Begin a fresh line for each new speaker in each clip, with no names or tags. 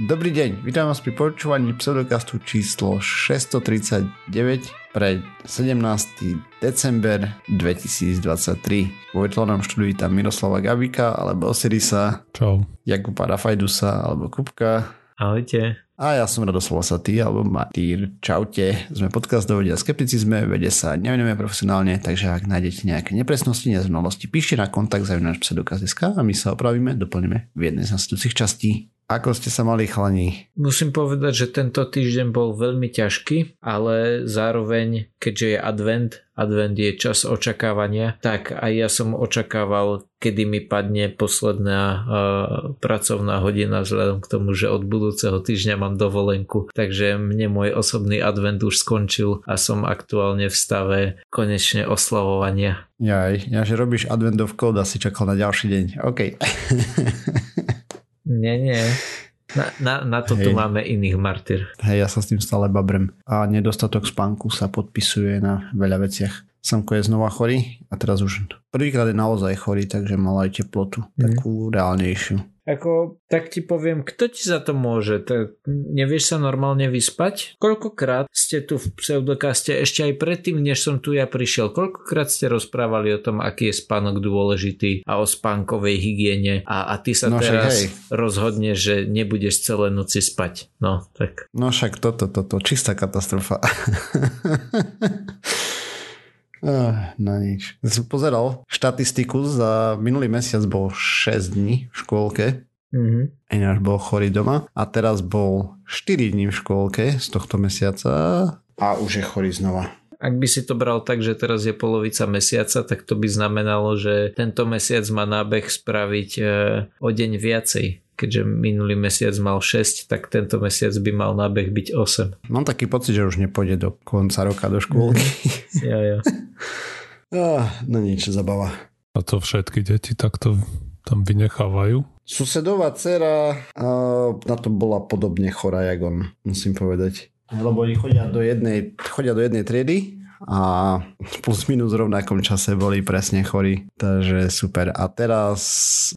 Dobrý deň, vítam vás pri počúvaní pseudokastu číslo 639 pre 17. december 2023. Vo virtuálnom štúdiu vítam Miroslava Gabika alebo Osirisa,
Čau.
Jakuba Rafajdusa alebo Kupka.
Ahojte.
A ja som Radoslav Satý alebo Matýr. Čaute. Sme podcast do vedia skepticizme, vede sa nevenujeme profesionálne, takže ak nájdete nejaké nepresnosti, neznalosti, píšte na kontakt za náš pseudokaz.sk a my sa opravíme, doplníme v jednej z nasledujúcich častí. Ako ste sa mali chlani?
Musím povedať, že tento týždeň bol veľmi ťažký, ale zároveň, keďže je advent, advent je čas očakávania, tak aj ja som očakával, kedy mi padne posledná uh, pracovná hodina vzhľadom k tomu, že od budúceho týždňa mám dovolenku. Takže mne môj osobný advent už skončil a som aktuálne v stave konečne oslavovania.
Jaj, ja že robíš adventov kód a si čakal na ďalší deň. OK.
Nie, nie. Na, na, na to Hej. tu máme iných martyr.
Hej, ja sa s tým stále babrem. A nedostatok spánku sa podpisuje na veľa veciach. Samko je znova chorý a teraz už prvýkrát je naozaj chorý, takže mal aj teplotu, mm. takú reálnejšiu.
Ako, tak ti poviem, kto ti za to môže? Tak nevieš sa normálne vyspať? Koľkokrát ste tu v pseudokaste, ešte aj predtým, než som tu ja prišiel, koľkokrát ste rozprávali o tom, aký je spánok dôležitý a o spánkovej hygiene a, a ty sa no, teraz rozhodne, že nebudeš celé noci spať. No, tak.
No však toto, toto, čistá katastrofa. no nič. Som pozeral štatistiku, za minulý mesiac bol 6 dní v škôlke. Mm-hmm. Ináč bol chorý doma a teraz bol 4 dní v škôlke z tohto mesiaca a už je chorý znova.
Ak by si to bral tak, že teraz je polovica mesiaca, tak to by znamenalo, že tento mesiac má nábeh spraviť e, o deň viacej keďže minulý mesiac mal 6, tak tento mesiac by mal nábeh byť 8.
Mám taký pocit, že už nepôjde do konca roka do škôlky.
ja, ja.
ah, no nič, zabava.
A to všetky deti takto tam vynechávajú?
Susedová dcera na to bola podobne chorá, jak on, musím povedať. Lebo oni chodia do jednej, chodia do jednej triedy a plus minus v rovnakom čase boli presne chorí. Takže super. A teraz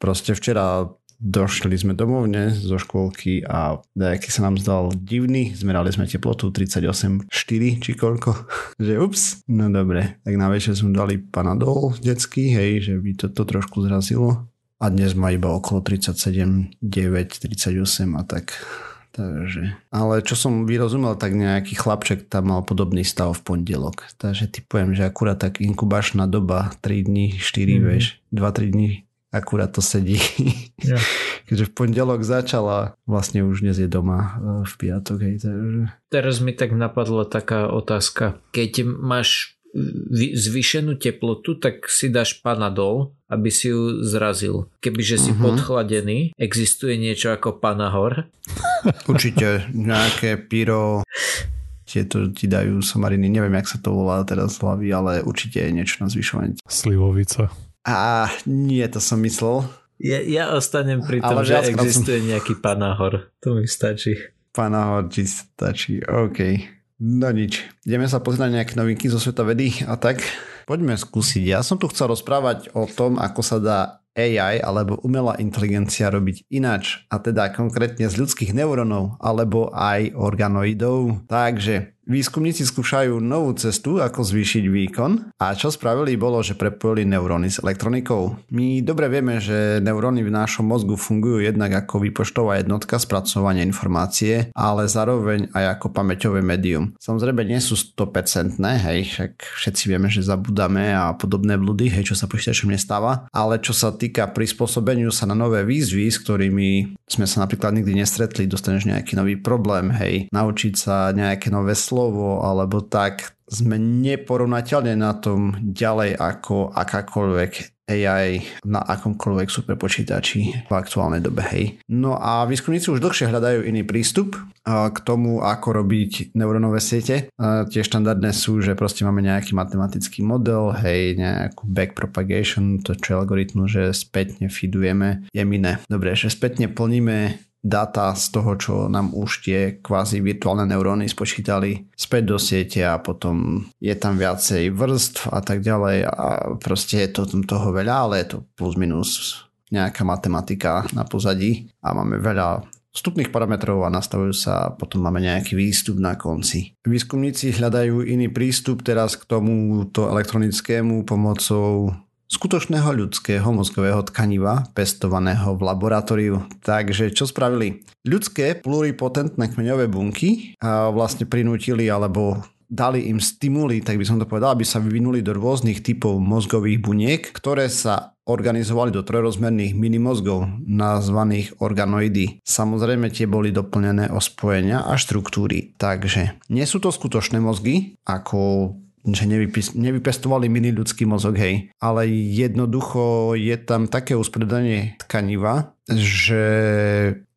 proste včera došli sme domovne zo škôlky a nejaký sa nám zdal divný, zmerali sme teplotu 38,4 či koľko, že ups, no dobre, tak na večer sme dali panadol detský, hej, že by to, to trošku zrazilo. A dnes má iba okolo 37, 9, 38 a tak. Takže, ale čo som vyrozumel, tak nejaký chlapček tam mal podobný stav v pondelok. Takže typujem, že akurát tak inkubačná doba 3 dní, 4, mm. vieš, 2-3 dní akurát to sedí. Ja. Keďže v pondelok začala, vlastne už dnes je doma e, v piatok. Hej, takže...
Teraz mi tak napadla taká otázka. Keď máš zvýšenú teplotu, tak si dáš panadol, aby si ju zrazil. Kebyže si uh-huh. podchladený, existuje niečo ako panahor?
Určite nejaké pyro, tieto ti dajú somariny, neviem, jak sa to volá teraz z hlavy, ale určite je niečo na zvyšovanie.
Slivovica.
A nie, to som myslel.
Ja, ja ostanem pri tom, Ale že existuje som... nejaký panahor. To mi stačí.
Panahor ti stačí, OK. No nič. Ideme sa pozrieť na nejaké novinky zo sveta vedy a tak. Poďme skúsiť. Ja som tu chcel rozprávať o tom, ako sa dá AI alebo umelá inteligencia robiť ináč a teda konkrétne z ľudských neurónov alebo aj organoidov. Takže Výskumníci skúšajú novú cestu, ako zvýšiť výkon a čo spravili bolo, že prepojili neuróny s elektronikou. My dobre vieme, že neuróny v našom mozgu fungujú jednak ako výpočtová jednotka spracovania informácie, ale zároveň aj ako pamäťové médium. Samozrejme nie sú 100%, hej, však všetci vieme, že zabudáme a podobné blúdy, hej, čo sa počítačom nestáva, ale čo sa týka prispôsobeniu sa na nové výzvy, s ktorými sme sa napríklad nikdy nestretli, dostaneš nejaký nový problém, hej, naučiť sa nejaké nové slovo, slovo alebo tak, sme neporovnateľne na tom ďalej ako akákoľvek AI na akomkoľvek superpočítači v aktuálnej dobe. Hej. No a výskumníci už dlhšie hľadajú iný prístup k tomu, ako robiť neurónové siete. Tie štandardné sú, že proste máme nejaký matematický model, hej, nejakú backpropagation, to čo je algoritmus, že spätne feedujeme, je iné. Dobre, že spätne plníme data z toho, čo nám už tie kvázi virtuálne neuróny spočítali späť do siete a potom je tam viacej vrstv a tak ďalej a proste je to toho veľa, ale je to plus minus nejaká matematika na pozadí a máme veľa vstupných parametrov a nastavujú sa a potom máme nejaký výstup na konci. Výskumníci hľadajú iný prístup teraz k tomuto elektronickému pomocou skutočného ľudského mozgového tkaniva pestovaného v laboratóriu. Takže čo spravili? Ľudské pluripotentné kmeňové bunky vlastne prinútili alebo dali im stimuly, tak by som to povedal, aby sa vyvinuli do rôznych typov mozgových buniek, ktoré sa organizovali do trojrozmerných minimozgov, nazvaných organoidy. Samozrejme tie boli doplnené o spojenia a štruktúry. Takže nie sú to skutočné mozgy, ako že nevypis, nevypestovali mini ľudský mozog, hej. Ale jednoducho je tam také uspredanie tkaniva, že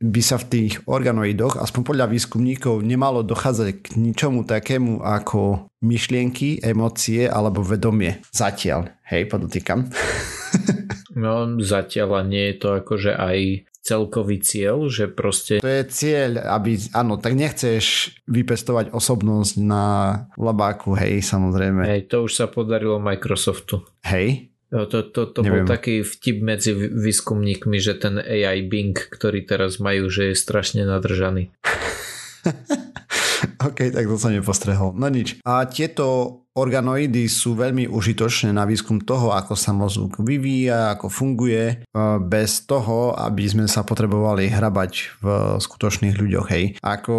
by sa v tých organoidoch, aspoň podľa výskumníkov, nemalo dochádzať k ničomu takému ako myšlienky, emócie alebo vedomie. Zatiaľ, hej, podotýkam.
no zatiaľ a nie je to akože aj celkový cieľ, že proste...
To je cieľ, aby, áno, tak nechceš vypestovať osobnosť na labáku, hej, samozrejme.
Hej, to už sa podarilo Microsoftu.
Hej,
to, to, to bol taký vtip medzi výskumníkmi, že ten AI Bing, ktorý teraz majú, že je strašne nadržaný.
OK, tak to som nepostrehol. No nič. A tieto Organoidy sú veľmi užitočné na výskum toho, ako sa mozog vyvíja, ako funguje, e, bez toho, aby sme sa potrebovali hrabať v skutočných ľuďoch. Hej. Ako,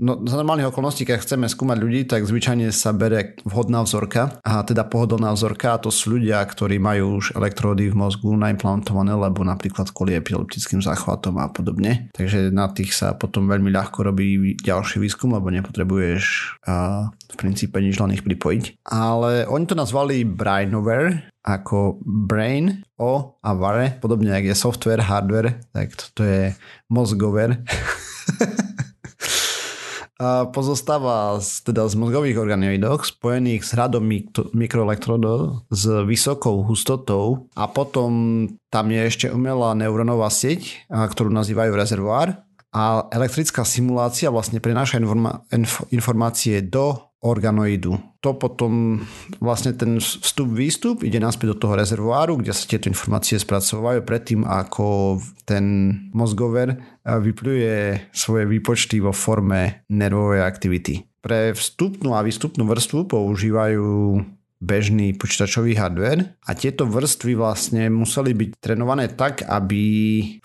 no, za normálnych okolností, keď chceme skúmať ľudí, tak zvyčajne sa bere vhodná vzorka, a teda pohodlná vzorka, a to sú ľudia, ktorí majú už elektródy v mozgu naimplantované, lebo napríklad kvôli epileptickým záchvatom a podobne. Takže na tých sa potom veľmi ľahko robí ďalší výskum, lebo nepotrebuješ a, v princípe nič len ich pripojiť ale oni to nazvali Brainware, ako brain, o a ware, podobne ako je software, hardware, tak toto je mozgover. a pozostáva z, teda z mozgových organoidov spojených s hradom mikroelektrodov s vysokou hustotou a potom tam je ešte umelá neurónová sieť, ktorú nazývajú rezervoár a elektrická simulácia vlastne prenáša informa- inf- informácie do organoidu. To potom vlastne ten vstup-výstup ide naspäť do toho rezervoáru, kde sa tieto informácie spracovajú predtým, ako ten mozgover eh, vypluje svoje výpočty vo forme nervovej aktivity. Pre vstupnú a výstupnú vrstvu používajú bežný počítačový hardware a tieto vrstvy vlastne museli byť trénované tak, aby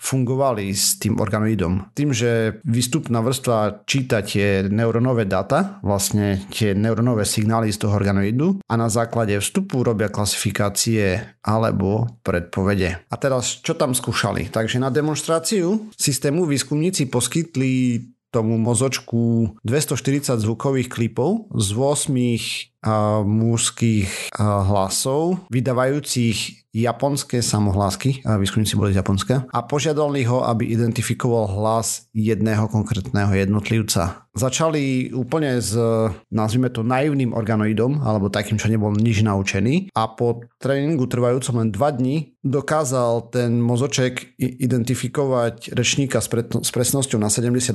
fungovali s tým organoidom. Tým, že výstupná vrstva číta tie neuronové data, vlastne tie neuronové signály z toho organoidu a na základe vstupu robia klasifikácie alebo predpovede. A teraz, čo tam skúšali? Takže na demonstráciu systému výskumníci poskytli tomu mozočku 240 zvukových klipov z 8 mužských hlasov, vydávajúcich japonské samohlásky, výskumníci boli z Japonska, a požiadali ho, aby identifikoval hlas jedného konkrétneho jednotlivca. Začali úplne s, nazvime to, naivným organoidom, alebo takým, čo nebol nič naučený a po tréningu trvajúcom len 2 dní dokázal ten mozoček identifikovať rečníka s, s presnosťou na 78%,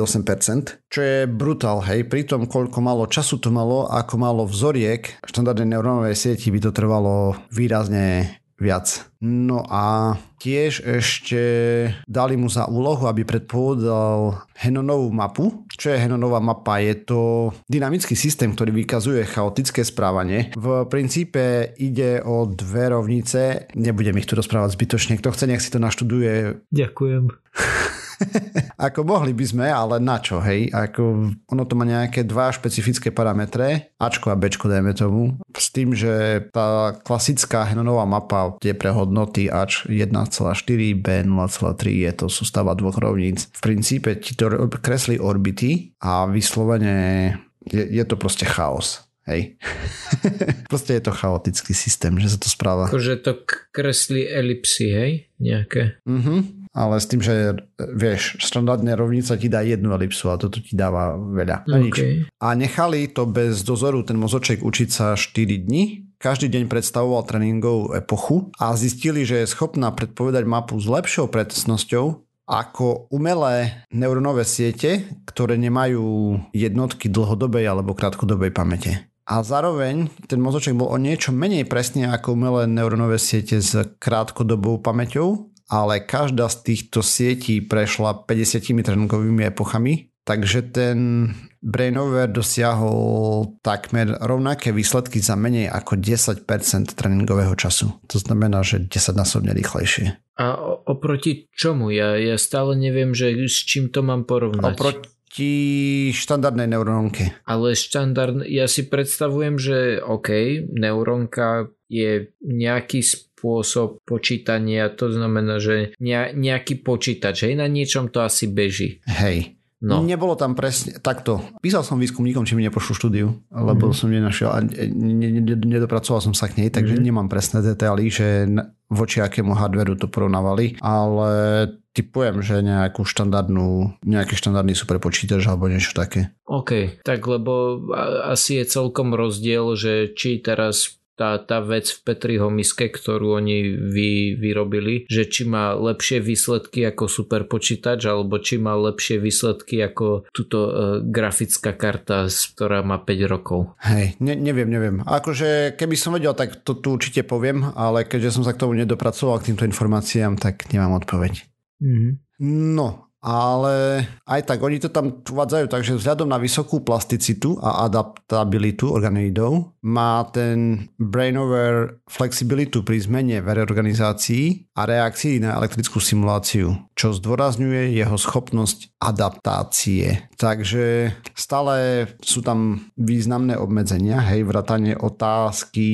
čo je brutál, hej, pri tom, koľko malo času to malo, ako malo vzoriek, v štandardnej neurónovej sieti by to trvalo výrazne viac. No a tiež ešte dali mu za úlohu, aby predpovedal Henonovú mapu. Čo je Henonová mapa? Je to dynamický systém, ktorý vykazuje chaotické správanie. V princípe ide o dve rovnice. Nebudem ich tu rozprávať zbytočne. Kto chce, nech si to naštuduje.
Ďakujem.
ako mohli by sme, ale na čo, hej? Ako, ono to má nejaké dva špecifické parametre, Ačko a Bčko, dajme tomu, s tým, že tá klasická Henonová mapa je pre hodnoty Ač 1,4, B 0,3 je to sústava dvoch rovníc. V princípe ti to kreslí orbity a vyslovene je, je to proste chaos. Hej. Proste je to chaotický systém, že sa to správa.
Akože to kreslí elipsy, hej? Nejaké.
Mhm ale s tým, že vieš, štandardne rovnica ti dá jednu elipsu a toto ti dáva veľa. No okay. A nechali to bez dozoru ten mozoček učiť sa 4 dní. Každý deň predstavoval tréningovú epochu a zistili, že je schopná predpovedať mapu s lepšou presnosťou ako umelé neurónové siete, ktoré nemajú jednotky dlhodobej alebo krátkodobej pamäte. A zároveň ten mozoček bol o niečo menej presný ako umelé neurónové siete s krátkodobou pamäťou ale každá z týchto sietí prešla 50 tréningovými epochami, takže ten Brainover dosiahol takmer rovnaké výsledky za menej ako 10% tréningového času. To znamená, že 10 násobne rýchlejšie.
A oproti čomu? Ja, ja stále neviem, že s čím to mám porovnať.
Oproti štandardnej neurónke.
Ale štandard, ja si predstavujem, že OK, neurónka je nejaký spôsob počítania, to znamená, že nejaký počítač, hej, na niečom to asi beží.
Hej, No. Nebolo tam presne takto. Písal som výskumníkom, či mi nepošlu štúdiu, lebo mm. som nenašiel a nedopracoval som sa k nej, takže mm. nemám presné detaily, že voči akému hardveru to porovnávali, ale typujem, že nejakú štandardnú, nejaký štandardný superpočítač alebo niečo také.
OK, tak lebo asi je celkom rozdiel, že či teraz tá, tá vec v Petriho miske, ktorú oni vy, vyrobili, že či má lepšie výsledky ako super počítač, alebo či má lepšie výsledky ako túto uh, grafická karta, ktorá má 5 rokov.
Hej, ne, neviem, neviem. Akože keby som vedel, tak to tu určite poviem, ale keďže som sa k tomu nedopracoval k týmto informáciám, tak nemám odpoveď. Mm-hmm. No, ale aj tak oni to tam uvádzajú, takže vzhľadom na vysokú plasticitu a adaptabilitu organoidov má ten Brainover flexibilitu pri zmene v reorganizácii a reakcii na elektrickú simuláciu, čo zdôrazňuje jeho schopnosť adaptácie. Takže stále sú tam významné obmedzenia, hej, vratanie otázky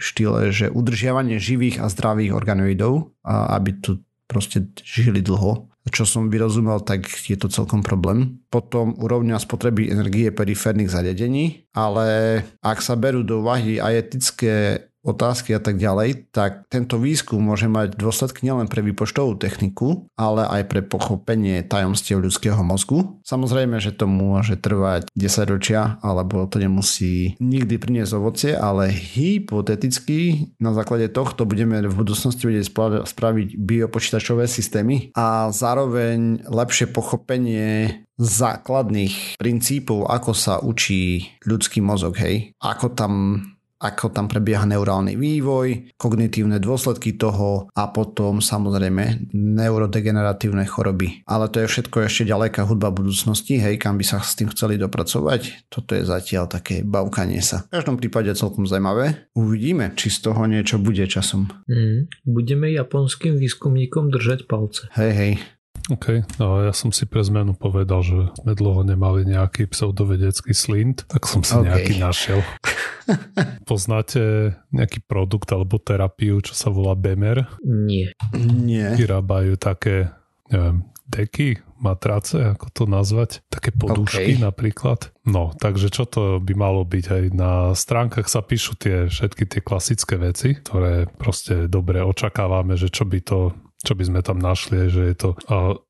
štýle, že udržiavanie živých a zdravých organoidov, aby tu proste žili dlho čo som vyrozumel, tak je to celkom problém. Potom úrovňa spotreby energie periférnych zariadení, ale ak sa berú do úvahy aj etické otázky a tak ďalej, tak tento výskum môže mať dôsledky nielen pre výpočtovú techniku, ale aj pre pochopenie tajomstiev ľudského mozgu. Samozrejme, že to môže trvať 10 ročia, alebo to nemusí nikdy priniesť ovocie, ale hypoteticky na základe tohto budeme v budúcnosti vedieť spraviť biopočítačové systémy a zároveň lepšie pochopenie základných princípov, ako sa učí ľudský mozog, hej. Ako tam ako tam prebieha neurálny vývoj, kognitívne dôsledky toho a potom samozrejme neurodegeneratívne choroby. Ale to je všetko ešte ďaleká hudba budúcnosti, hej, kam by sa s tým chceli dopracovať. Toto je zatiaľ také bavkanie sa. V každom prípade celkom zaujímavé. Uvidíme, či z toho niečo bude časom.
Mm, budeme japonským výskumníkom držať palce.
Hej, hej.
OK, no ja som si pre zmenu povedal, že sme dlho nemali nejaký pseudovedecký slint, tak som si okay. nejaký našiel. Poznáte nejaký produkt alebo terapiu, čo sa volá Bemer?
Nie.
Nie.
Vyrábajú také, neviem, deky, matrace, ako to nazvať, také podušky okay. napríklad. No, takže čo to by malo byť aj na stránkach sa píšu tie všetky tie klasické veci, ktoré proste dobre očakávame, že čo by to čo by sme tam našli, že je to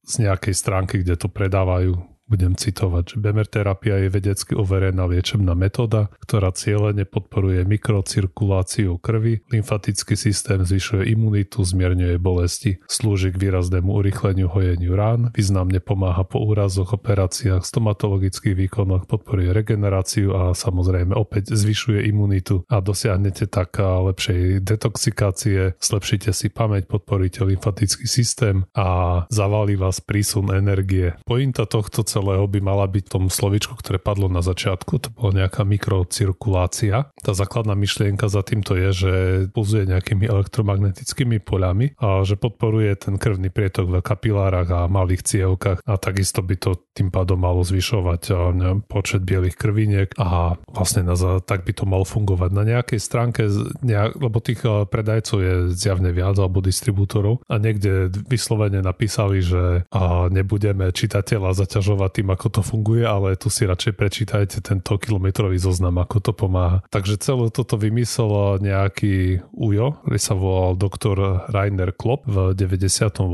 z nejakej stránky, kde to predávajú budem citovať, že Bemer terapia je vedecky overená liečebná metóda, ktorá cieľene podporuje mikrocirkuláciu krvi, lymfatický systém zvyšuje imunitu, zmierňuje bolesti, slúži k výraznému urychleniu hojeniu rán, významne pomáha po úrazoch, operáciách, stomatologických výkonoch, podporuje regeneráciu a samozrejme opäť zvyšuje imunitu a dosiahnete tak lepšej detoxikácie, zlepšite si pamäť, podporíte lymfatický systém a zavalí vás prísun energie. Pointa tohto celého by mala byť tom slovičku, ktoré padlo na začiatku, to bola nejaká mikrocirkulácia. Tá základná myšlienka za týmto je, že pulzuje nejakými elektromagnetickými poľami a že podporuje ten krvný prietok v kapilárach a malých cievkach a takisto by to tým pádom malo zvyšovať počet bielých krviniek a vlastne na, tak by to malo fungovať. Na nejakej stránke, nejak, lebo tých predajcov je zjavne viac alebo distribútorov a niekde vyslovene napísali, že nebudeme čitateľa zaťažovať rozprávať tým, ako to funguje, ale tu si radšej prečítajte tento kilometrový zoznam, ako to pomáha. Takže celé toto vymyslel nejaký ujo, ktorý sa volal doktor Rainer Klopp v 98.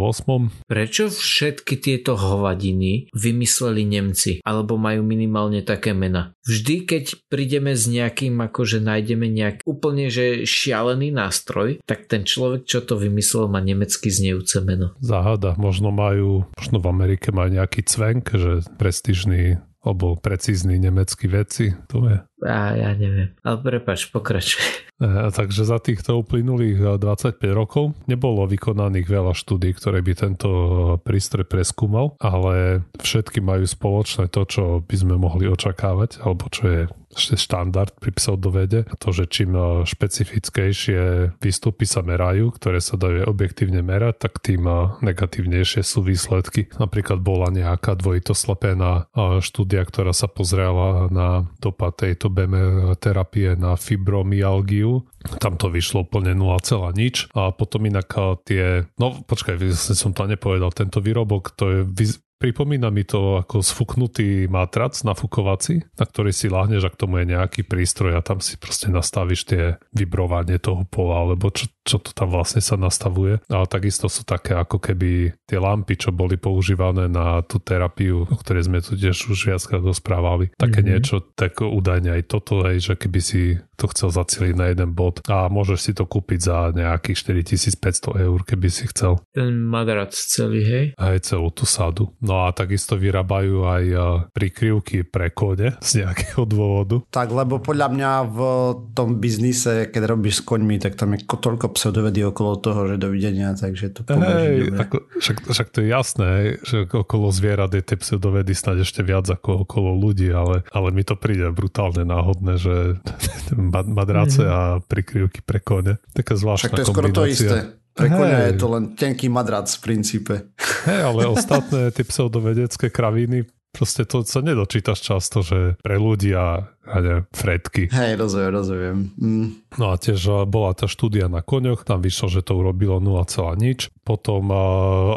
Prečo všetky tieto hovadiny vymysleli Nemci? Alebo majú minimálne také mena? Vždy, keď prídeme s nejakým, akože nájdeme nejak úplne že šialený nástroj, tak ten človek, čo to vymyslel, má nemecky znejúce meno.
Záhada. Možno majú, možno v Amerike majú nejaký cvenk, že prestížny alebo precízny nemecký veci, to je.
A ja neviem. Ale prepač, pokračuj.
E, takže za týchto uplynulých 25 rokov nebolo vykonaných veľa štúdí, ktoré by tento prístroj preskúmal, ale všetky majú spoločné to, čo by sme mohli očakávať, alebo čo je štandard pri pseudovede. To, že čím eh, špecifickejšie výstupy sa merajú, ktoré sa dajú objektívne merať, tak tým eh, negatívnejšie sú výsledky. Napríklad bola nejaká dvojitoslepená eh, štúdia, ktorá sa pozrela na dopad tejto BM terapie na fibromyalgiu. Tam to vyšlo úplne 0, nič. A potom inak tie... No počkaj, som to nepovedal. Tento výrobok, to je Pripomína mi to ako sfuknutý matrac nafukovací, na ktorý si láhneš a k tomu je nejaký prístroj a tam si proste nastavíš tie vibrovanie toho pola, alebo čo, čo to tam vlastne sa nastavuje. Ale takisto sú také ako keby tie lampy, čo boli používané na tú terapiu, o ktorej sme tu tiež už viackrát rozprávali. Také mm-hmm. niečo, tak údajne aj toto, hej, že keby si to chcel zacieliť na jeden bod a môžeš si to kúpiť za nejakých 4500 eur, keby si chcel.
Ten madrac celý, hej?
Aj celú tú sadu. No a takisto vyrábajú aj e, prikryvky pre kone z nejakého dôvodu.
Tak, lebo podľa mňa v tom biznise, keď robíš s koňmi, tak tam je toľko pseudovedy okolo toho, že dovidenia, takže to
Hej, ako, však, však to je jasné, že okolo zvierat je tie pseudovedy snáď ešte viac ako okolo ľudí, ale, ale mi to príde brutálne náhodné, že madrace mm. a prikryvky pre kone. Taká zvláštna Však to je skoro to isté.
Pre konia je to len tenký madrac v princípe.
Hej, ale ostatné tie pseudovedecké kraviny proste to sa nedočítaš často, že pre ľudia ne, fredky.
Hej, rozumiem, rozumiem. Mm.
No a tiež bola tá štúdia na koňoch, tam vyšlo, že to urobilo 0, nič. Potom a,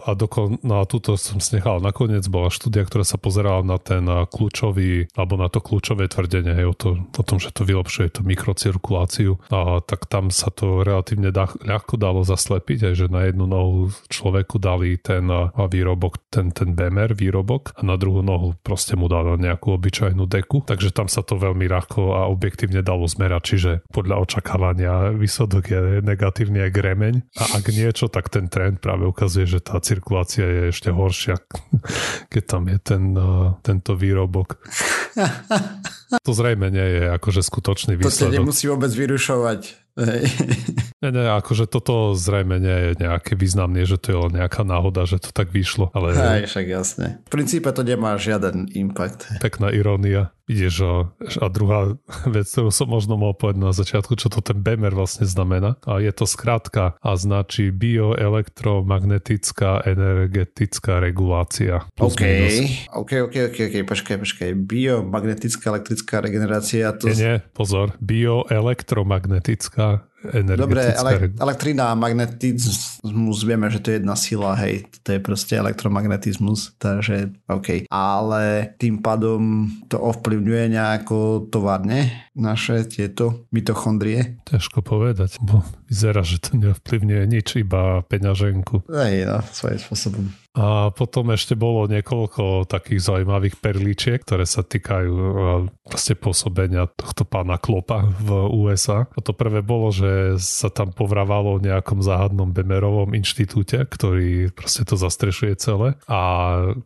a dokon, no a túto som snechal nakoniec, bola štúdia, ktorá sa pozerala na ten kľúčový, alebo na to kľúčové tvrdenie, hej, o, to, o tom, že to vylepšuje tú mikrocirkuláciu. A tak tam sa to relatívne dá, ľahko dalo zaslepiť, aj že na jednu nohu človeku dali ten výrobok, ten, ten BMR výrobok a na druhú nohu proste mu dali nejakú obyčajnú deku, takže tam sa to veľmi veľmi ľahko a objektívne dalo zmerať, čiže podľa očakávania výsledok je negatívny aj gremeň a ak niečo, tak ten trend práve ukazuje, že tá cirkulácia je ešte horšia, keď tam je ten, uh, tento výrobok. To zrejme nie je akože skutočný výsledok.
To sa nemusí vôbec vyrušovať.
Ne, ne, akože toto zrejme nie je nejaké významné, že to je len nejaká náhoda, že to tak vyšlo. Ale...
Hej, však jasne. V princípe to nemá žiaden impact.
Pekná irónia. Ideš a, a druhá vec, ktorú som možno mohol povedať na začiatku, čo to ten BMR vlastne znamená. A je to skrátka a značí bioelektromagnetická energetická regulácia.
OK, OK, OK, OK, OK, počkaj, počkaj. Biomagnetická elektrická regenerácia. To...
Nie, nie, pozor. Bioelektromagnetická da
Dobre, ele- elektrina a magnetizmus, vieme, že to je jedna sila, hej, to je proste elektromagnetizmus, takže OK. Ale tým pádom to ovplyvňuje nejako továrne naše tieto mitochondrie?
Ťažko povedať, bo vyzerá, že to neovplyvňuje nič, iba peňaženku.
Hej, no, svojím spôsobom.
A potom ešte bolo niekoľko takých zaujímavých perličiek, ktoré sa týkajú vlastne pôsobenia tohto pána Klopa v USA. A to prvé bolo, že sa tam povrávalo o nejakom záhadnom Bemerovom inštitúte, ktorý proste to zastrešuje celé. A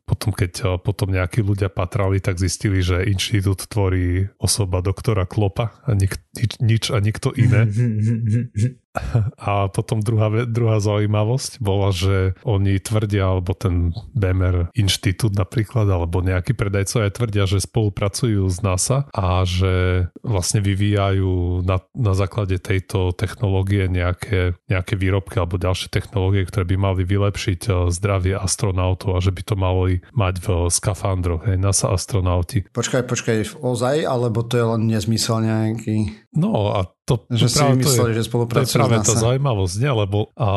potom, keď potom nejakí ľudia patrali, tak zistili, že inštitút tvorí osoba doktora Klopa a nik, nič a nikto iné. A potom druhá, druhá zaujímavosť bola, že oni tvrdia, alebo ten BMR inštitút napríklad, alebo nejakí predajcovia tvrdia, že spolupracujú s NASA a že vlastne vyvíjajú na, na základe tejto technológie nejaké, nejaké výrobky alebo ďalšie technológie, ktoré by mali vylepšiť eh, zdravie astronautov a že by to malo mať v skafandroch, hej, NASA astronauti.
Počkaj, počkaj, ozaj, alebo to je len nezmysel nejaký?
No a to,
že si vymysleli, že spolupracujú
To je práve tá zaujímavosť, nie? lebo a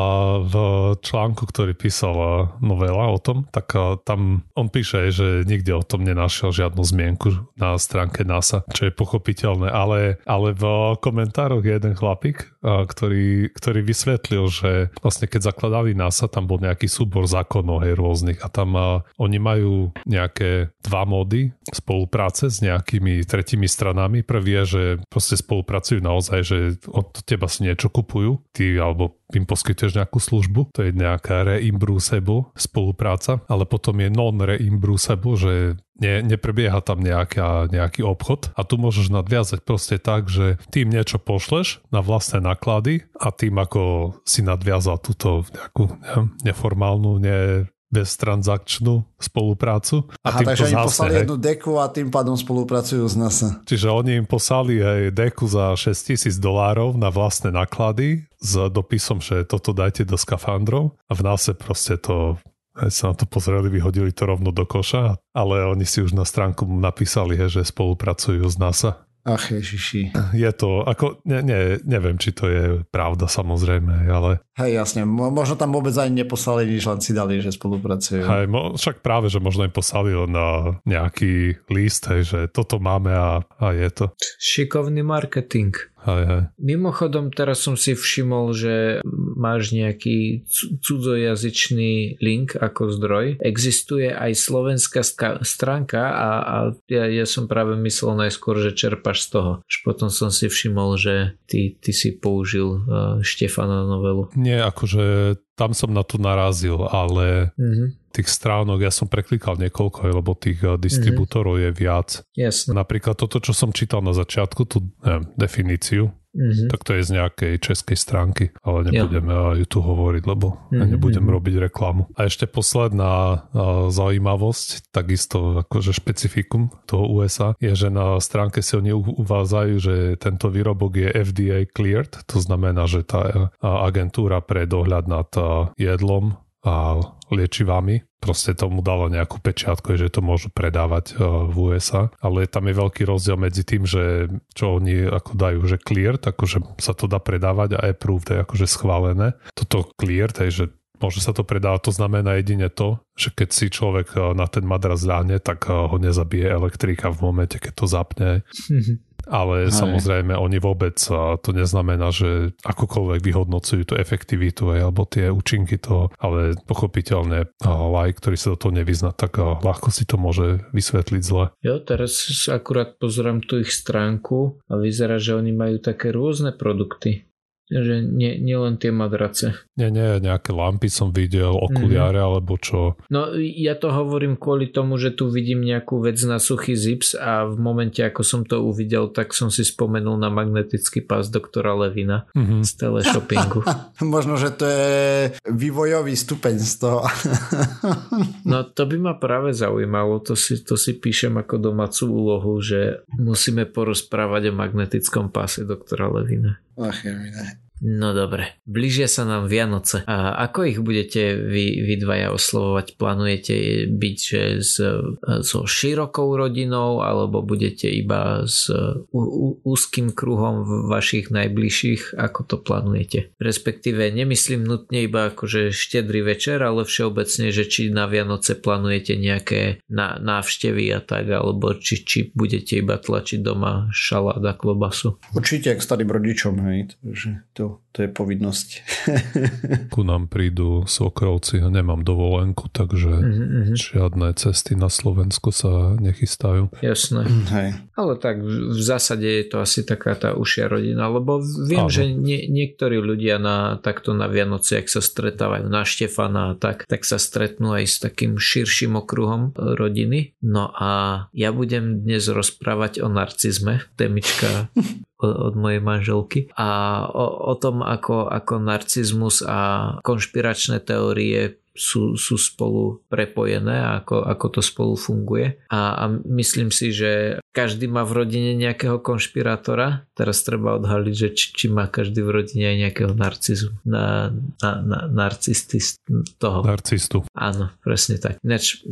v článku, ktorý písal novela o tom, tak tam on píše, že nikde o tom nenašiel žiadnu zmienku na stránke NASA, čo je pochopiteľné, ale, ale v komentároch je jeden chlapík, ktorý, ktorý vysvetlil, že vlastne keď zakladali NASA, tam bol nejaký súbor zákonov hej, rôznych. A tam oni majú nejaké dva módy spolupráce s nejakými tretími stranami. Prvý je, že proste spolupracujú naozaj aj, že od teba si niečo kupujú, ty alebo im poskytuješ nejakú službu, to je nejaká reimbursable spolupráca, ale potom je non-reimbursable, že ne, neprebieha tam nejaká, nejaký obchod a tu môžeš nadviazať proste tak, že tým niečo pošleš na vlastné náklady a tým ako si nadviazal túto nejakú neviem, neformálnu, ne, beztransakčnú spoluprácu. A
Aha, takže oni zase, poslali hej, jednu deku a tým pádom spolupracujú s NASA.
Čiže oni im poslali aj deku za 6000 dolárov na vlastné náklady s dopisom, že toto dajte do skafandrov a v NASA proste to sa na to pozreli, vyhodili to rovno do koša, ale oni si už na stránku napísali, že spolupracujú s NASA.
Ach ježiši.
Je to, ako, ne, ne, neviem, či to je pravda samozrejme, ale...
Hej, jasne, možno tam vôbec ani neposlali nič, len si dali, že spolupracujú.
Hej, mo, však práve, že možno im poslali na nejaký list, hej, že toto máme a, a je to.
Šikovný marketing.
Hej, hej.
Mimochodom, teraz som si všimol, že máš nejaký cudzojazyčný link ako zdroj. Existuje aj slovenská stránka a, a ja, ja som práve myslel najskôr, že čerpaš z toho. Až potom som si všimol, že ty, ty si použil uh, Štefana novelu.
Nie, akože tam som na to narazil, ale mm-hmm. tých stránok ja som preklikal niekoľko, lebo tých uh, distribútorov mm-hmm. je viac.
Jasne.
Napríklad toto, čo som čítal na začiatku, tú neviem, definíciu, Mm-hmm. Tak to je z nejakej českej stránky, ale nebudem ja. ju tu hovoriť, lebo mm-hmm. nebudem mhm. robiť reklamu. A ešte posledná zaujímavosť, takisto akože špecifikum toho USA, je, že na stránke si oni uvádzajú, že tento výrobok je FDA cleared, to znamená, že tá agentúra pre dohľad nad jedlom a liečivami. Proste tomu dalo nejakú pečiatku, že to môžu predávať e, v USA. Ale tam je veľký rozdiel medzi tým, že čo oni ako dajú, že cleared, akože sa to dá predávať a approved je akože schválené. Toto cleared, je, že môže sa to predávať, to znamená jedine to, že keď si človek e, na ten madras zláne, tak e, ho nezabije elektrika v momente, keď to zapne. ale Hej. samozrejme oni vôbec to neznamená, že akokoľvek vyhodnocujú tú efektivitu alebo tie účinky toho, ale pochopiteľne like, ktorý sa do toho nevyzná, tak ľahko si to môže vysvetliť zle.
Jo, teraz akurát pozerám tu ich stránku a vyzerá, že oni majú také rôzne produkty že nie, nie len tie madrace.
Nie, nie, nejaké lampy som videl, okuliare mm. alebo čo.
No ja to hovorím kvôli tomu, že tu vidím nejakú vec na suchý zips a v momente ako som to uvidel, tak som si spomenul na magnetický pás doktora Levina mm-hmm. z teleshoppingu.
Možno, že to je vývojový stupeň z toho.
no to by ma práve zaujímalo, to si, to si píšem ako domácu úlohu, že musíme porozprávať o magnetickom páse doktora Levina.
Ach, ne.
No dobre, blížia sa nám Vianoce. A ako ich budete vy, vy dvaja oslovovať? Plánujete byť že s, so širokou rodinou alebo budete iba s ú, úzkým kruhom vašich najbližších? Ako to plánujete? Respektíve nemyslím nutne iba akože štedrý večer, ale všeobecne, že či na Vianoce plánujete nejaké na, návštevy a tak, alebo či, či budete iba tlačiť doma šalát klobasu?
Určite k starým rodičom, hej. Takže to to, je povinnosť.
Ku nám prídu svokrovci a nemám dovolenku, takže mm-hmm. žiadne cesty na Slovensko sa nechystajú.
Jasné.
Hej.
Ale tak v zásade je to asi taká tá ušia rodina, lebo viem, Áno. že nie, niektorí ľudia na, takto na Vianoce, ak sa stretávajú na Štefana tak, tak sa stretnú aj s takým širším okruhom rodiny. No a ja budem dnes rozprávať o narcizme, témička od mojej manželky. A o, o tom, ako, ako narcizmus a konšpiračné teórie sú, sú spolu prepojené a ako, ako to spolu funguje. A, a myslím si, že každý má v rodine nejakého konšpirátora. Teraz treba odhaliť, že či, či má každý v rodine aj nejakého narcizu. Na, na, na, narcisty toho.
Narcistu.
Áno, presne tak. Ináč,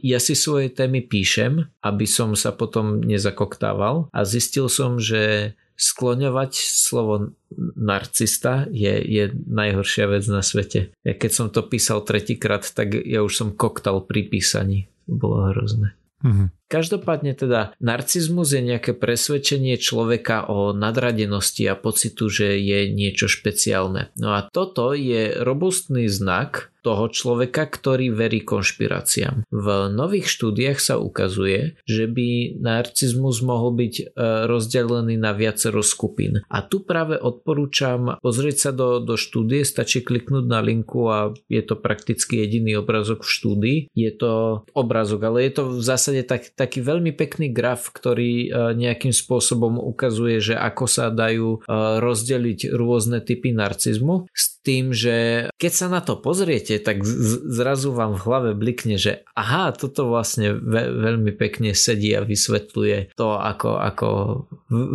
ja si svoje témy píšem, aby som sa potom nezakoktával a zistil som, že skloňovať slovo narcista je, je najhoršia vec na svete. Ja keď som to písal tretíkrát, tak ja už som koktal pri písaní. Bolo hrozné.
Mm-hmm.
Každopádne teda narcizmus je nejaké presvedčenie človeka o nadradenosti a pocitu, že je niečo špeciálne. No a toto je robustný znak toho človeka, ktorý verí konšpiráciám. V nových štúdiách sa ukazuje, že by narcizmus mohol byť e, rozdelený na viacero skupín. A tu práve odporúčam pozrieť sa do, do štúdie, stačí kliknúť na linku a je to prakticky jediný obrazok v štúdii. Je to obrazok, ale je to v zásade tak, taký veľmi pekný graf, ktorý e, nejakým spôsobom ukazuje, že ako sa dajú e, rozdeliť rôzne typy narcizmu. S tým, že keď sa na to pozriete, tak zrazu vám v hlave blikne, že aha, toto vlastne ve- veľmi pekne sedí a vysvetľuje to, ako, ako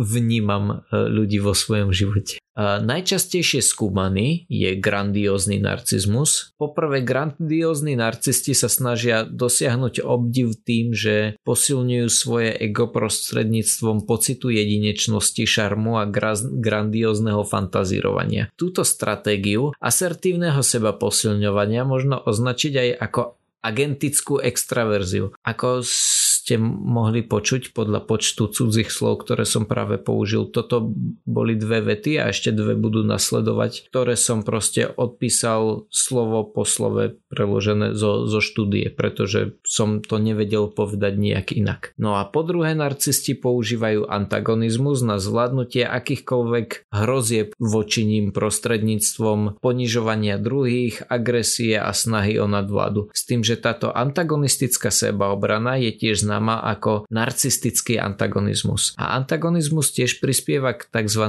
vnímam e, ľudí vo svojom živote. Najčastejšie skúmaný je grandiózny narcizmus. Poprvé, grandiózni narcisti sa snažia dosiahnuť obdiv tým, že posilňujú svoje ego prostredníctvom pocitu jedinečnosti, šarmu a grandiózneho fantazírovania. Túto stratégiu asertívneho seba posilňovania možno označiť aj ako agentickú extraverziu. Ako ste mohli počuť podľa počtu cudzích slov, ktoré som práve použil. Toto boli dve vety a ešte dve budú nasledovať, ktoré som proste odpísal slovo po slove preložené zo, zo štúdie, pretože som to nevedel povedať nejak inak. No a po druhé narcisti používajú antagonizmus na zvládnutie akýchkoľvek hrozieb voči ním prostredníctvom ponižovania druhých, agresie a snahy o nadvládu. S tým, že táto antagonistická sebaobrana je tiež známa ako narcistický antagonizmus. A antagonizmus tiež prispieva k tzv.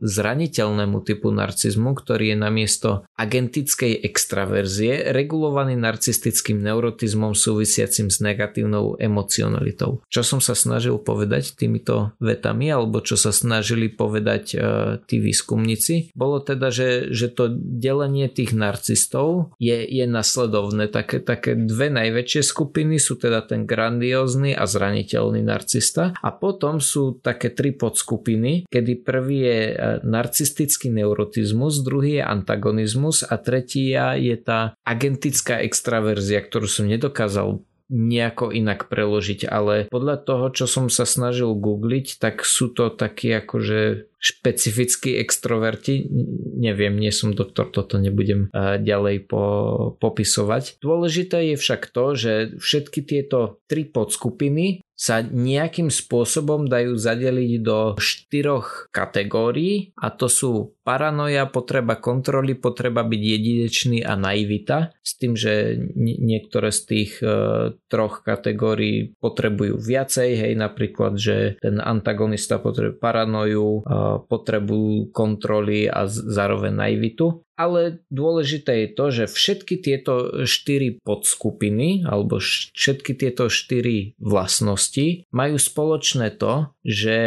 zraniteľnému typu narcizmu, ktorý je namiesto agentickej extraverzie regulovaný narcistickým neurotizmom súvisiacim s negatívnou emocionalitou. Čo som sa snažil povedať týmito vetami, alebo čo sa snažili povedať e, tí výskumníci, bolo teda, že, že to delenie tých narcistov je, je nasledovné. Také, také dve najväčšie skupiny sú teda ten grandiózny a zraniteľný narcista. A potom sú také tri podskupiny, kedy prvý je e, narcistický neurotizmus, druhý je antagonizmus a tretí je tá agentická extraverzia, ktorú som nedokázal nejako inak preložiť, ale podľa toho, čo som sa snažil googliť, tak sú to takí akože špecifickí extroverti, neviem, nie som doktor, toto nebudem ďalej po, popisovať. Dôležité je však to, že všetky tieto tri podskupiny sa nejakým spôsobom dajú zadeliť do štyroch kategórií a to sú paranoja, potreba kontroly, potreba byť jedinečný a naivita s tým, že niektoré z tých e, troch kategórií potrebujú viacej, hej, napríklad, že ten antagonista potrebuje paranoju, e, potrebu kontroly a zároveň naivitu ale dôležité je to, že všetky tieto štyri podskupiny alebo všetky tieto štyri vlastnosti majú spoločné to, že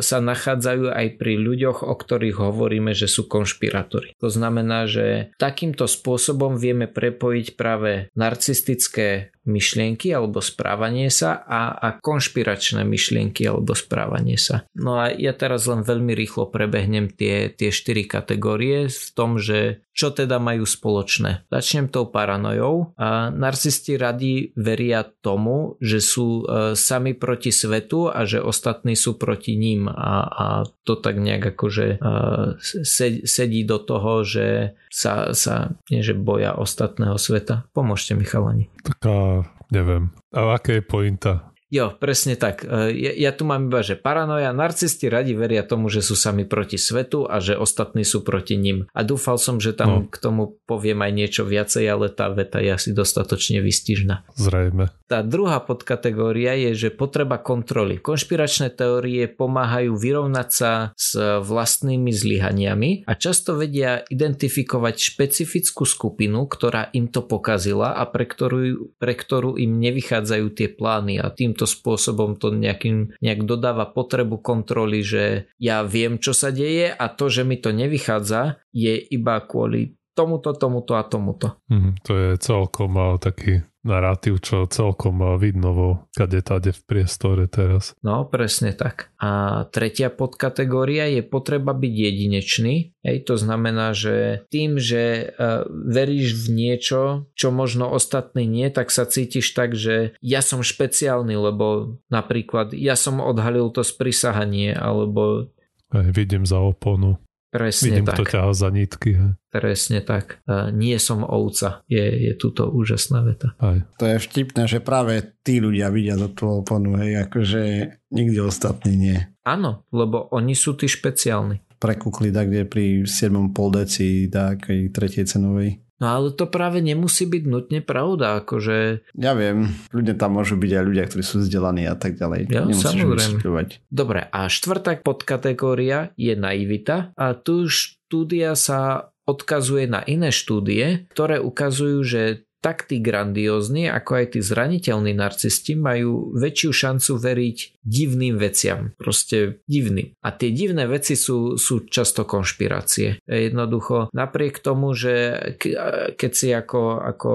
sa nachádzajú aj pri ľuďoch, o ktorých hovoríme, že sú konšpirátori. To znamená, že takýmto spôsobom vieme prepojiť práve narcistické myšlienky alebo správanie sa a, a konšpiračné myšlienky alebo správanie sa. No a ja teraz len veľmi rýchlo prebehnem tie, tie štyri kategórie v tom, že čo teda majú spoločné. Začnem tou paranojou. A narcisti radi veria tomu, že sú e, sami proti svetu a že ostatní sú proti ním a, a to tak nejak akože e, sedí do toho, že sa, sa nie že boja ostatného sveta. Pomôžte mi chalani.
Taká, neviem. A aká je pointa?
Jo, presne tak. E, ja, ja tu mám iba, že paranoja, narcisti radi veria tomu, že sú sami proti svetu a že ostatní sú proti ním. A dúfal som, že tam no. k tomu poviem aj niečo viacej, ale tá veta je asi dostatočne vystižná.
Zrejme.
Tá druhá podkategória je, že potreba kontroly. Konšpiračné teórie pomáhajú vyrovnať sa s vlastnými zlyhaniami a často vedia identifikovať špecifickú skupinu, ktorá im to pokazila a pre ktorú, pre ktorú im nevychádzajú tie plány a týmto takýmto spôsobom to nejakým, nejak dodáva potrebu kontroly, že ja viem, čo sa deje a to, že mi to nevychádza, je iba kvôli tomuto, tomuto a tomuto.
Mm, to je celkom taký narratív, čo celkom vidno vo kade tade v priestore teraz.
No, presne tak. A tretia podkategória je potreba byť jedinečný. Hej, to znamená, že tým, že uh, veríš v niečo, čo možno ostatní nie, tak sa cítiš tak, že ja som špeciálny, lebo napríklad ja som odhalil to sprisahanie, alebo
aj vidím za oponu.
Presne
Vidím,
tak.
kto ťaha za nitky. He.
Presne tak. Uh, nie som ovca. Je, je túto úžasná veta.
Aj.
To je vtipné, že práve tí ľudia vidia do tú oponu, hej, akože nikdy ostatní nie.
Áno, lebo oni sú tí špeciálni.
Prekúkli tak, kde pri 7,5 deci takej tretej cenovej.
No ale to práve nemusí byť nutne pravda, akože...
Ja viem, ľudia tam môžu byť aj ľudia, ktorí sú vzdelaní a tak ďalej.
Ja,
Nemusíš
samozrejme. Dobre, a štvrtá podkategória je naivita a tu štúdia sa odkazuje na iné štúdie, ktoré ukazujú, že tak tí grandiózni, ako aj tí zraniteľní narcisti majú väčšiu šancu veriť divným veciam. Proste divným. A tie divné veci sú, sú často konšpirácie. Jednoducho, napriek tomu, že ke- keď si ako, ako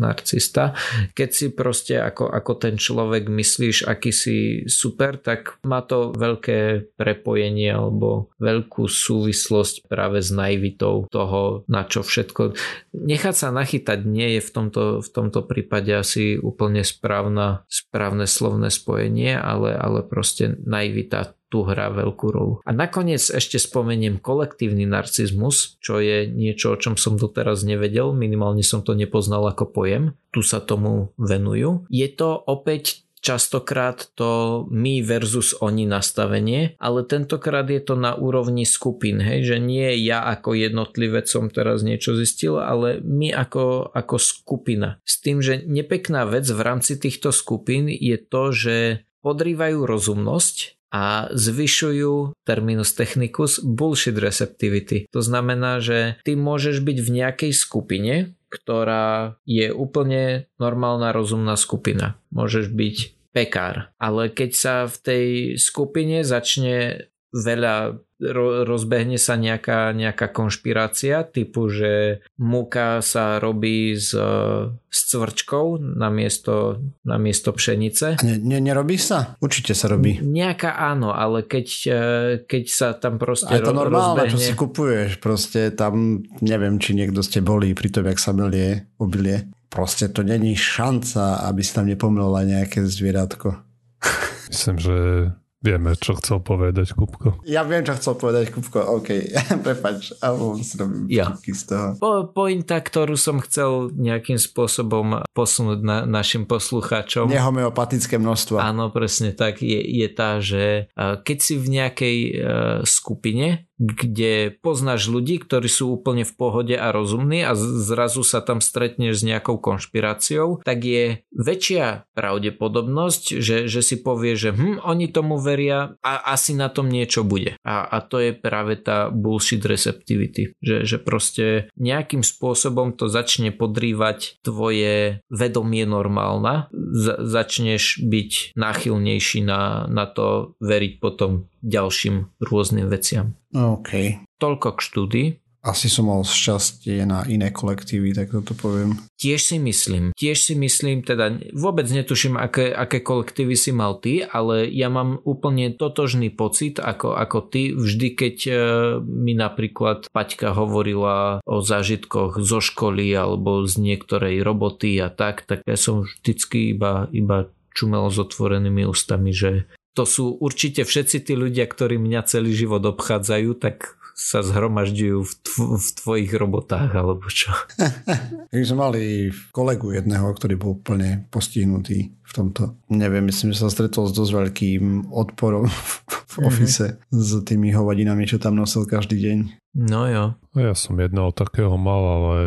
narcista, keď si proste ako, ako ten človek myslíš, aký si super, tak má to veľké prepojenie alebo veľkú súvislosť práve s naivitou toho, na čo všetko. Nechať sa nachytať nie je v tomto, v tomto prípade asi úplne správna, správne slovné spojenie, ale, ale proste naivita tu hrá veľkú rolu. A nakoniec ešte spomeniem kolektívny narcizmus, čo je niečo, o čom som doteraz nevedel, minimálne som to nepoznal ako pojem. Tu sa tomu venujú. Je to opäť častokrát to my versus oni nastavenie, ale tentokrát je to na úrovni skupín, hej, že nie ja ako jednotlivec som teraz niečo zistil, ale my ako, ako skupina. S tým, že nepekná vec v rámci týchto skupín je to, že podrývajú rozumnosť a zvyšujú terminus technicus bullshit receptivity. To znamená, že ty môžeš byť v nejakej skupine, ktorá je úplne normálna rozumná skupina. Môžeš byť pekár. Ale keď sa v tej skupine začne veľa ro- rozbehne sa nejaká, nejaká konšpirácia typu, že múka sa robí s, s cvrčkou namiesto, namiesto pšenice.
A ne, ne, nerobí sa? Určite sa robí.
Nejaká áno, ale keď, e, keď sa tam proste
A je to
ro-
normálne,
rozbehne...
čo si kupuješ. Proste tam, neviem, či niekto ste boli pri tom, jak sa melie obilie. Proste to není šanca, aby si tam nepomlela nejaké zvieratko.
Myslím, že vieme, čo chcel povedať Kupko.
Ja viem, čo chcel povedať Kupko, OK, prepač, alebo si robím
Ja.
z toho.
Po, pointa, ktorú som chcel nejakým spôsobom posunúť na, našim poslucháčom.
Nehomeopatické množstvo.
Áno, presne tak, je, je tá, že eh, keď si v nejakej eh, skupine, kde poznáš ľudí, ktorí sú úplne v pohode a rozumní a zrazu sa tam stretneš s nejakou konšpiráciou, tak je väčšia pravdepodobnosť, že, že si povie, že hm, oni tomu veria a asi na tom niečo bude. A, a to je práve tá bullshit receptivity, že, že proste nejakým spôsobom to začne podrývať tvoje vedomie normálna, za, začneš byť náchylnejší na, na to veriť potom ďalším rôznym veciam.
OK.
Toľko k štúdii.
Asi som mal šťastie na iné kolektívy, tak toto poviem.
Tiež si myslím, tiež si myslím, teda vôbec netuším, aké, aké kolektívy si mal ty, ale ja mám úplne totožný pocit, ako, ako ty, vždy keď e, mi napríklad Paťka hovorila o zážitkoch zo školy alebo z niektorej roboty a tak, tak ja som vždycky iba, iba čumel s otvorenými ústami, že to sú určite všetci tí ľudia, ktorí mňa celý život obchádzajú, tak sa zhromažďujú v, tv- v tvojich robotách alebo čo.
My sme mali kolegu jedného, ktorý bol úplne postihnutý v tomto. Neviem, myslím, že sa stretol s dosť veľkým odporom v ofise mm-hmm. s tými hovadinami, čo tam nosil každý deň.
No jo.
Ja som jedného takého mal, ale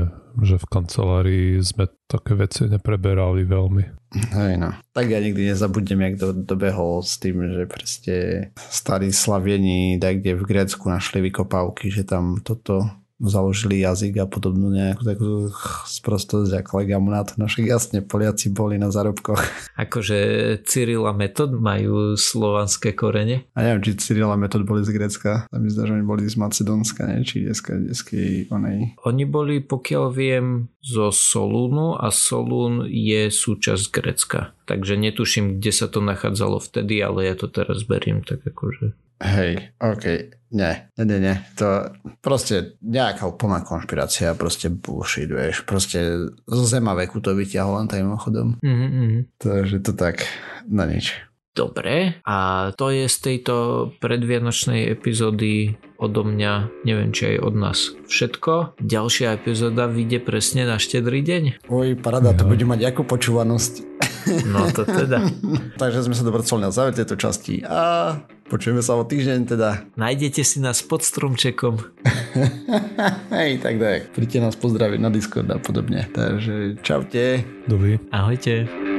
že v kancelárii sme také veci nepreberali veľmi.
Hej no. Tak ja nikdy nezabudnem, jak do, dobehol s tým, že proste starí slavieni tak kde v Grécku našli vykopávky, že tam toto založili jazyk a podobnú nejakú takú sprostosť a kolega mu na to, no však jasne, Poliaci boli na zárobkoch.
Akože Cyril a Metod majú slovanské korene?
A neviem, či Cyril a Metod boli z Grecka, tam mi zdá, že oni boli z Macedónska, ne? či dneska, dneska onej.
Oni boli, pokiaľ viem, zo Solúnu a Solún je súčasť Grecka. Takže netuším, kde sa to nachádzalo vtedy, ale ja to teraz beriem tak akože
Hej, OK, nie, nie, nie, nie, to proste nejaká úplná konšpirácia, proste bullshit, vieš, proste zo zema veku to vyťahol len tým chodom. Mm-hmm. Takže to tak, na nič.
Dobre, a to je z tejto predvianočnej epizódy odo mňa, neviem či aj od nás všetko. Ďalšia epizóda vyjde presne na štedrý deň.
Oj, parada, to bude mať akú počúvanosť.
No to teda.
Takže sme sa dobrcovali na záver tejto časti a počujeme sa o týždeň teda.
Nájdete si nás pod stromčekom.
Hej, tak tak. Príďte nás pozdraviť na Discord a podobne. Takže čaute.
Dobrý.
Ahojte.